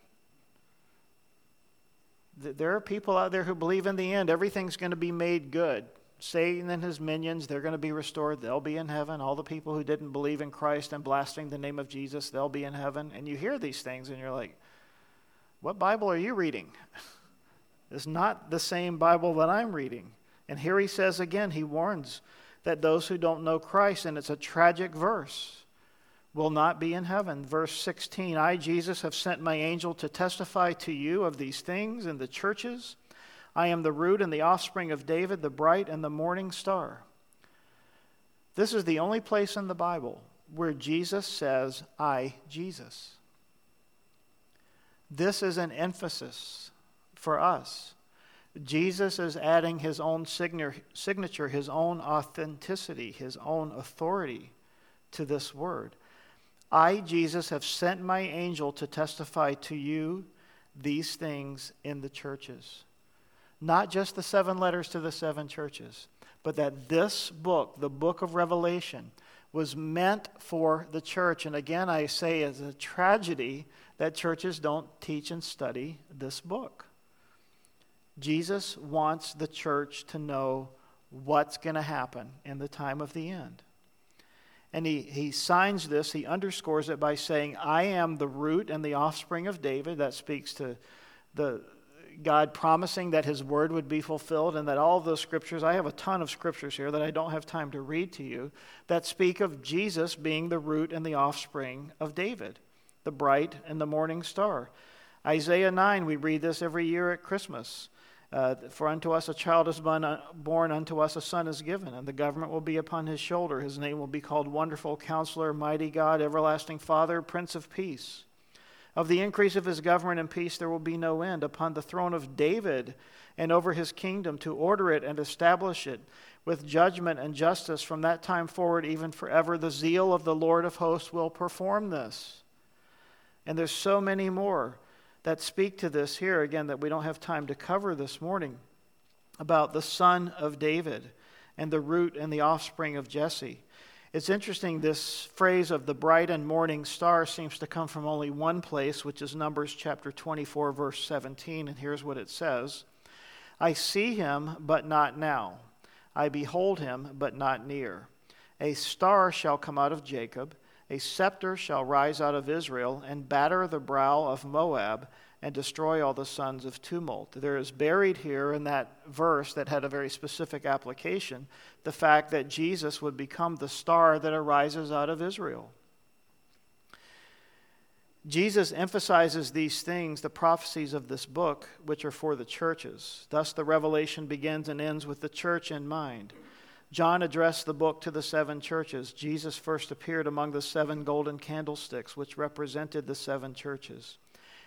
There are people out there who believe in the end everything's going to be made good. Satan and his minions, they're going to be restored. They'll be in heaven. All the people who didn't believe in Christ and blasting the name of Jesus, they'll be in heaven. And you hear these things and you're like, what Bible are you reading? It's not the same Bible that I'm reading. And here he says again, he warns that those who don't know Christ, and it's a tragic verse, will not be in heaven. Verse 16 I, Jesus, have sent my angel to testify to you of these things in the churches. I am the root and the offspring of David, the bright and the morning star. This is the only place in the Bible where Jesus says, I, Jesus. This is an emphasis for us. Jesus is adding his own signature, his own authenticity, his own authority to this word. I, Jesus, have sent my angel to testify to you these things in the churches. Not just the seven letters to the seven churches, but that this book, the book of Revelation, was meant for the church. And again, I say it's a tragedy that churches don't teach and study this book. Jesus wants the church to know what's going to happen in the time of the end. And he, he signs this, he underscores it by saying, I am the root and the offspring of David. That speaks to the God promising that his word would be fulfilled and that all of those scriptures, I have a ton of scriptures here that I don't have time to read to you, that speak of Jesus being the root and the offspring of David, the bright and the morning star. Isaiah 9, we read this every year at Christmas. Uh, for unto us a child is uh, born, unto us a son is given, and the government will be upon his shoulder. His name will be called Wonderful Counselor, Mighty God, Everlasting Father, Prince of Peace. Of the increase of his government and peace there will be no end upon the throne of David and over his kingdom to order it and establish it with judgment and justice from that time forward, even forever. The zeal of the Lord of hosts will perform this. And there's so many more that speak to this here, again, that we don't have time to cover this morning about the son of David and the root and the offspring of Jesse. It's interesting, this phrase of the bright and morning star seems to come from only one place, which is Numbers chapter 24, verse 17. And here's what it says I see him, but not now. I behold him, but not near. A star shall come out of Jacob a scepter shall rise out of Israel and batter the brow of Moab and destroy all the sons of tumult. There is buried here in that verse that had a very specific application the fact that Jesus would become the star that arises out of Israel. Jesus emphasizes these things, the prophecies of this book, which are for the churches. Thus, the revelation begins and ends with the church in mind. John addressed the book to the seven churches. Jesus first appeared among the seven golden candlesticks, which represented the seven churches.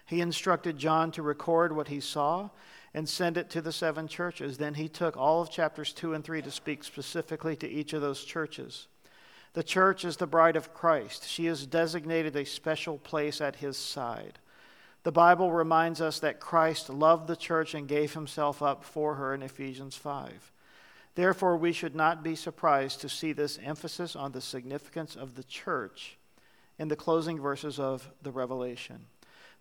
He instructed John to record what he saw and send it to the seven churches. Then he took all of chapters 2 and 3 to speak specifically to each of those churches. The church is the bride of Christ. She is designated a special place at his side. The Bible reminds us that Christ loved the church and gave himself up for her in Ephesians 5. Therefore, we should not be surprised to see this emphasis on the significance of the church in the closing verses of the Revelation.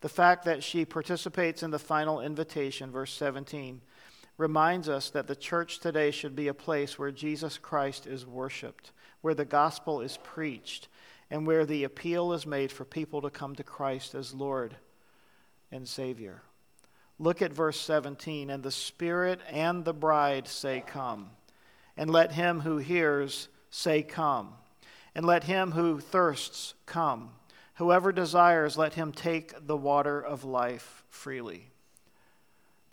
The fact that she participates in the final invitation, verse 17, reminds us that the church today should be a place where Jesus Christ is worshiped, where the gospel is preached, and where the appeal is made for people to come to Christ as Lord and Savior. Look at verse 17. And the Spirit and the bride say, Come and let him who hears say, Come. And let him who thirsts come. Whoever desires, let him take the water of life freely.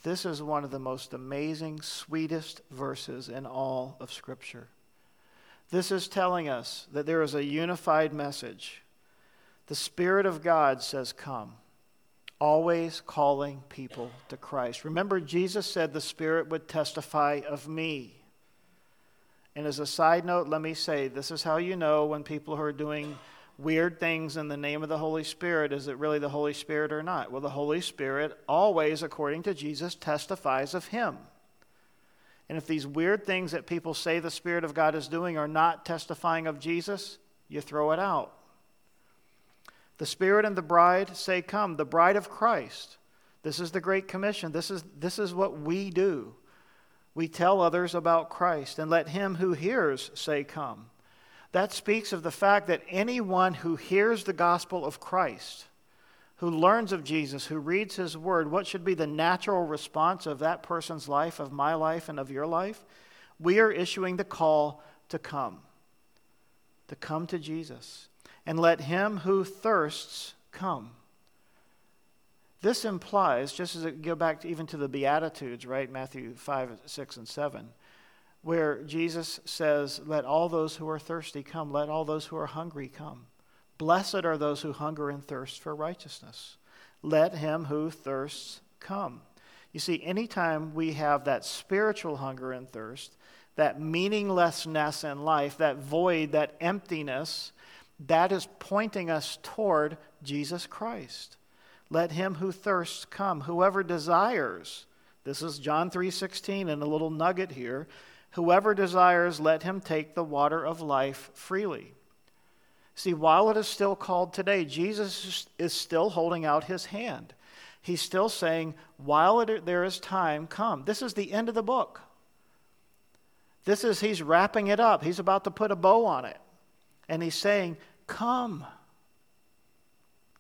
This is one of the most amazing, sweetest verses in all of Scripture. This is telling us that there is a unified message. The Spirit of God says, Come, always calling people to Christ. Remember, Jesus said the Spirit would testify of me. And as a side note, let me say this is how you know when people who are doing weird things in the name of the Holy Spirit is it really the Holy Spirit or not? Well, the Holy Spirit always, according to Jesus, testifies of Him. And if these weird things that people say the Spirit of God is doing are not testifying of Jesus, you throw it out. The Spirit and the bride say, Come, the bride of Christ. This is the Great Commission. This is, this is what we do we tell others about Christ, and let him who hears say, Come. That speaks of the fact that anyone who hears the gospel of Christ, who learns of Jesus, who reads his word, what should be the natural response of that person's life, of my life, and of your life? We are issuing the call to come, to come to Jesus. And let him who thirsts come. This implies, just as it go back to, even to the Beatitudes, right? Matthew 5, 6, and 7, where Jesus says, Let all those who are thirsty come, let all those who are hungry come. Blessed are those who hunger and thirst for righteousness. Let him who thirsts come. You see, anytime we have that spiritual hunger and thirst, that meaninglessness in life, that void, that emptiness, that is pointing us toward Jesus Christ. Let him who thirsts come. Whoever desires, this is John 3:16 and a little nugget here, whoever desires let him take the water of life freely. See, while it is still called today, Jesus is still holding out his hand. He's still saying, while it, there is time, come. This is the end of the book. This is, he's wrapping it up. He's about to put a bow on it. And he's saying, Come.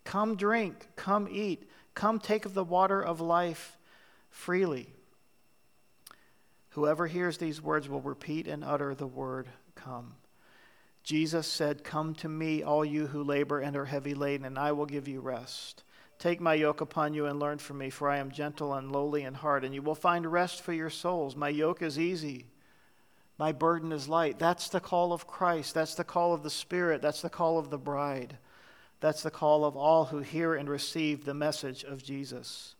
Come drink. Come eat. Come take of the water of life freely. Whoever hears these words will repeat and utter the word, Come. Jesus said, Come to me, all you who labor and are heavy laden, and I will give you rest. Take my yoke upon you and learn from me, for I am gentle and lowly in heart, and you will find rest for your souls. My yoke is easy, my burden is light. That's the call of Christ. That's the call of the Spirit. That's the call of the bride. That's the call of all who hear and receive the message of Jesus.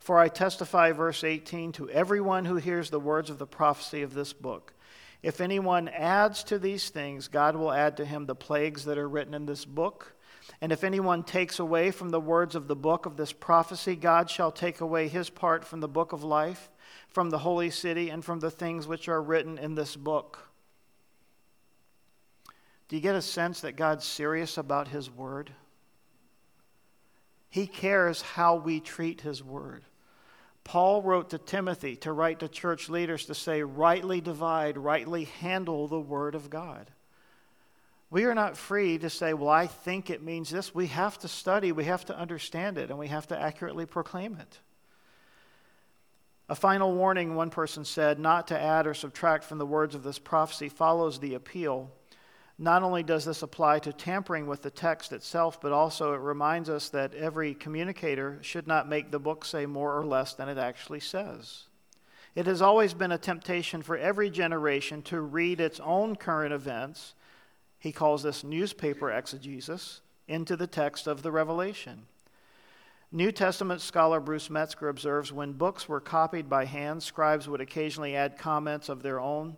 For I testify, verse 18, to everyone who hears the words of the prophecy of this book. If anyone adds to these things, God will add to him the plagues that are written in this book. And if anyone takes away from the words of the book of this prophecy, God shall take away his part from the book of life, from the holy city, and from the things which are written in this book. Do you get a sense that God's serious about his word? He cares how we treat his word. Paul wrote to Timothy to write to church leaders to say, rightly divide, rightly handle the Word of God. We are not free to say, well, I think it means this. We have to study, we have to understand it, and we have to accurately proclaim it. A final warning, one person said, not to add or subtract from the words of this prophecy follows the appeal not only does this apply to tampering with the text itself, but also it reminds us that every communicator should not make the book say more or less than it actually says. It has always been a temptation for every generation to read its own current events, he calls this newspaper exegesis, into the text of the Revelation. New Testament scholar Bruce Metzger observes when books were copied by hand, scribes would occasionally add comments of their own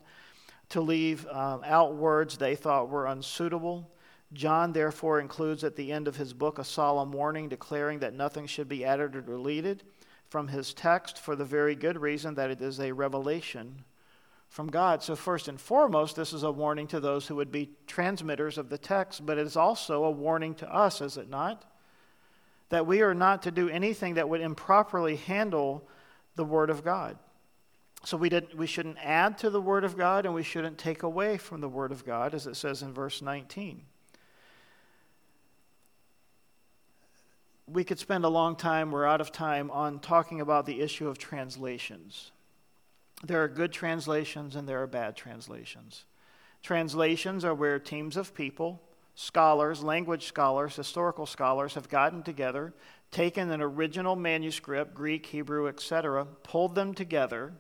to leave um, out words they thought were unsuitable. John, therefore, includes at the end of his book a solemn warning declaring that nothing should be added or deleted from his text for the very good reason that it is a revelation from God. So, first and foremost, this is a warning to those who would be transmitters of the text, but it is also a warning to us, is it not? That we are not to do anything that would improperly handle the Word of God. So we, didn't, we shouldn't add to the Word of God and we shouldn't take away from the Word of God, as it says in verse 19. We could spend a long time, we're out of time, on talking about the issue of translations. There are good translations and there are bad translations. Translations are where teams of people, scholars, language scholars, historical scholars have gotten together, taken an original manuscript, Greek, Hebrew, etc., pulled them together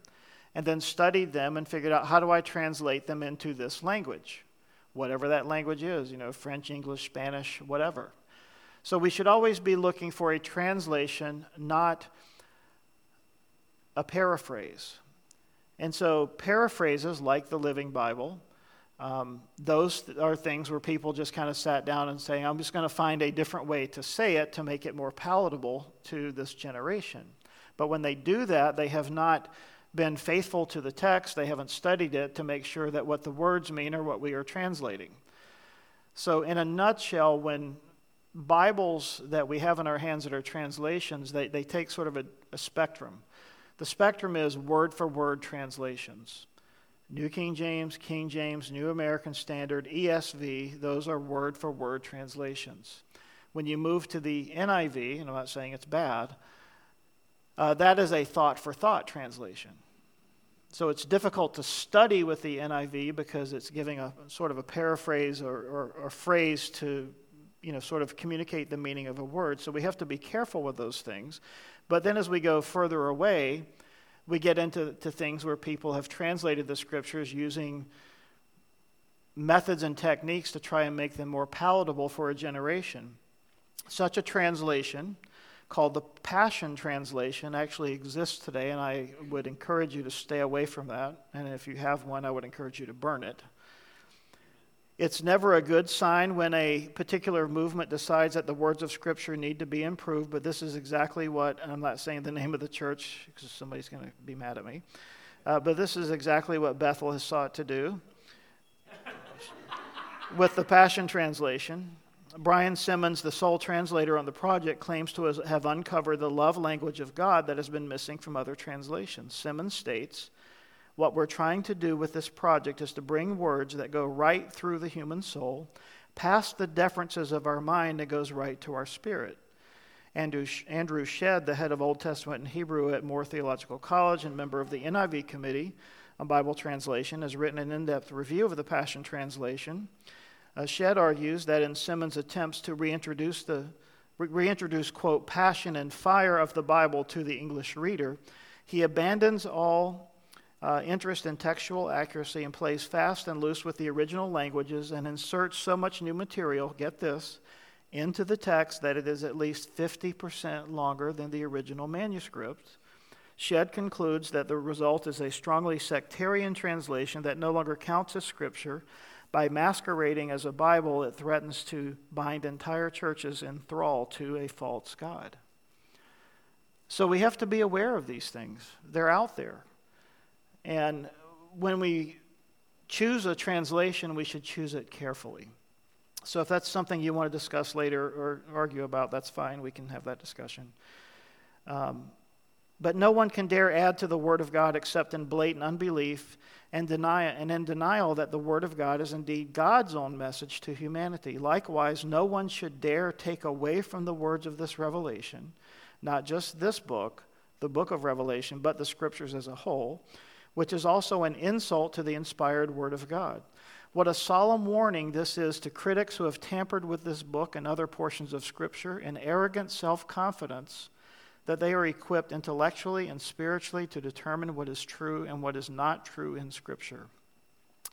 and then studied them and figured out how do I translate them into this language, whatever that language is, you know, French, English, Spanish, whatever. So we should always be looking for a translation, not a paraphrase. And so paraphrases like the Living Bible, um, those are things where people just kind of sat down and saying, I'm just going to find a different way to say it to make it more palatable to this generation. But when they do that, they have not been faithful to the text, they haven't studied it to make sure that what the words mean are what we are translating. So, in a nutshell, when Bibles that we have in our hands that are translations, they, they take sort of a, a spectrum. The spectrum is word for word translations. New King James, King James, New American Standard, ESV, those are word for word translations. When you move to the NIV, and I'm not saying it's bad, uh, that is a thought for thought translation. So it's difficult to study with the NIV because it's giving a sort of a paraphrase or, or, or phrase to you know, sort of communicate the meaning of a word. So we have to be careful with those things. But then as we go further away, we get into to things where people have translated the scriptures using methods and techniques to try and make them more palatable for a generation. Such a translation, called the Passion Translation, actually exists today, and I would encourage you to stay away from that. And if you have one, I would encourage you to burn it. It's never a good sign when a particular movement decides that the words of Scripture need to be improved, but this is exactly what, I'm not saying the name of the church because somebody's going to be mad at me, uh, but this is exactly what Bethel has sought to do with the Passion Translation. Brian Simmons, the sole translator on the project, claims to have uncovered the love language of God that has been missing from other translations. Simmons states, What we're trying to do with this project is to bring words that go right through the human soul, past the differences of our mind, and goes right to our spirit. Andrew, Andrew Shead, the head of Old Testament and Hebrew at Moore Theological College and member of the NIV Committee on Bible Translation, has written an in depth review of the Passion Translation. Uh, Shead argues that in Simmons' attempts to reintroduce the reintroduce quote passion and fire of the Bible to the English reader, he abandons all uh, interest in textual accuracy and plays fast and loose with the original languages and inserts so much new material. Get this into the text that it is at least 50% longer than the original manuscript. Shead concludes that the result is a strongly sectarian translation that no longer counts as scripture by masquerading as a Bible, it threatens to bind entire churches in thrall to a false God. So we have to be aware of these things. They're out there. And when we choose a translation, we should choose it carefully. So if that's something you want to discuss later or argue about, that's fine. We can have that discussion. Um, but no one can dare add to the Word of God except in blatant unbelief and, deny, and in denial that the Word of God is indeed God's own message to humanity. Likewise, no one should dare take away from the words of this revelation, not just this book, the book of Revelation, but the Scriptures as a whole, which is also an insult to the inspired Word of God. What a solemn warning this is to critics who have tampered with this book and other portions of Scripture in arrogant self confidence that they are equipped intellectually and spiritually to determine what is true and what is not true in Scripture.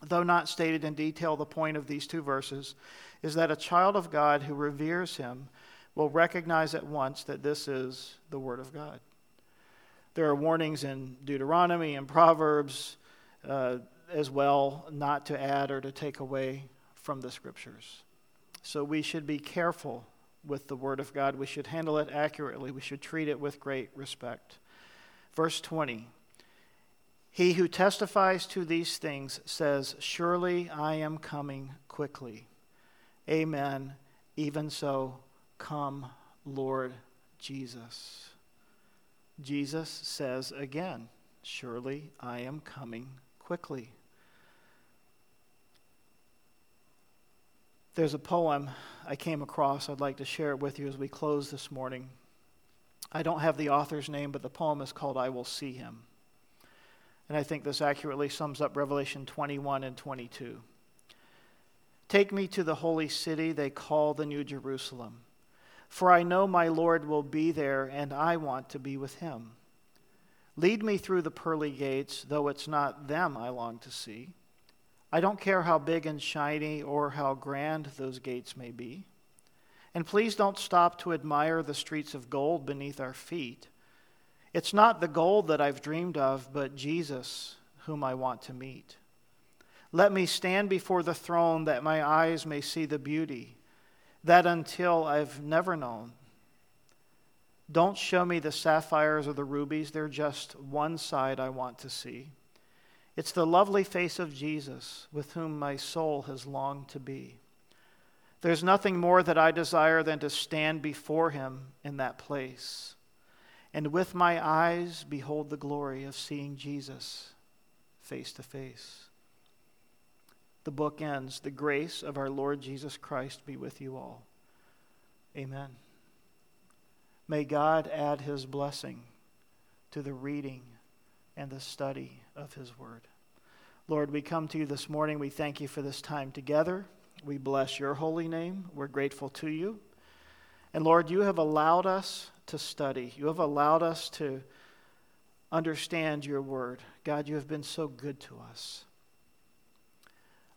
Though not stated in detail, the point of these two verses is that a child of God who reveres him will recognize at once that this is the Word of God. There are warnings in Deuteronomy and Proverbs uh, as well not to add or to take away from the Scriptures. So we should be careful with the Word of God. We should handle it accurately. We should treat it with great respect. Verse 20 He who testifies to these things says, Surely I am coming quickly. Amen. Even so, come, Lord Jesus. Jesus says again, Surely I am coming quickly. There's a poem I came across. I'd like to share it with you as we close this morning. I don't have the author's name, but the poem is called I Will See Him. And I think this accurately sums up Revelation 21 and 22. Take me to the holy city they call the New Jerusalem, for I know my Lord will be there, and I want to be with him. Lead me through the pearly gates, though it's not them I long to see. I don't care how big and shiny or how grand those gates may be. And please don't stop to admire the streets of gold beneath our feet. It's not the gold that I've dreamed of, but Jesus, whom I want to meet. Let me stand before the throne that my eyes may see the beauty that until I've never known. Don't show me the sapphires or the rubies, they're just one side I want to see. It's the lovely face of Jesus with whom my soul has longed to be. There's nothing more that I desire than to stand before him in that place and with my eyes behold the glory of seeing Jesus face to face. The book ends The grace of our Lord Jesus Christ be with you all. Amen. May God add his blessing to the reading and the study of His Word. Lord, we come to you this morning. We thank you for this time together. We bless your holy name. We're grateful to you. And Lord, you have allowed us to study, you have allowed us to understand your word. God, you have been so good to us.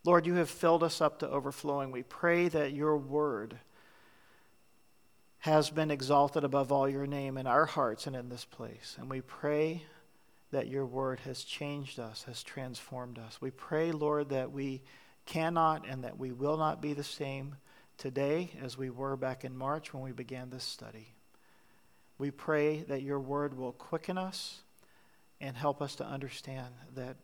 Lord, you have filled us up to overflowing. We pray that your word has been exalted above all your name in our hearts and in this place. And we pray that your word has changed us, has transformed us. We pray, Lord, that we cannot and that we will not be the same today as we were back in March when we began this study. We pray that your word will quicken us and help us to understand that,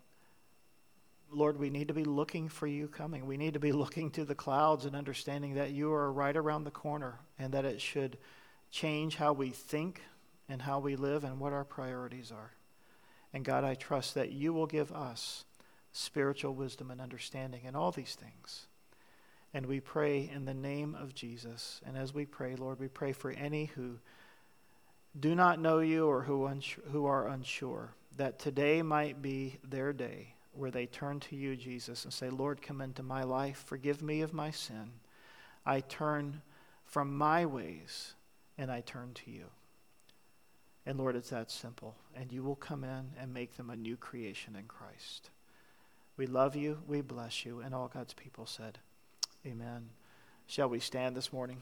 Lord, we need to be looking for you coming. We need to be looking to the clouds and understanding that you are right around the corner and that it should change how we think and how we live and what our priorities are. And God, I trust that you will give us spiritual wisdom and understanding in all these things. And we pray in the name of Jesus. And as we pray, Lord, we pray for any who do not know you or who, unsure, who are unsure, that today might be their day where they turn to you, Jesus, and say, Lord, come into my life, forgive me of my sin. I turn from my ways and I turn to you. And Lord, it's that simple. And you will come in and make them a new creation in Christ. We love you. We bless you. And all God's people said, Amen. Shall we stand this morning?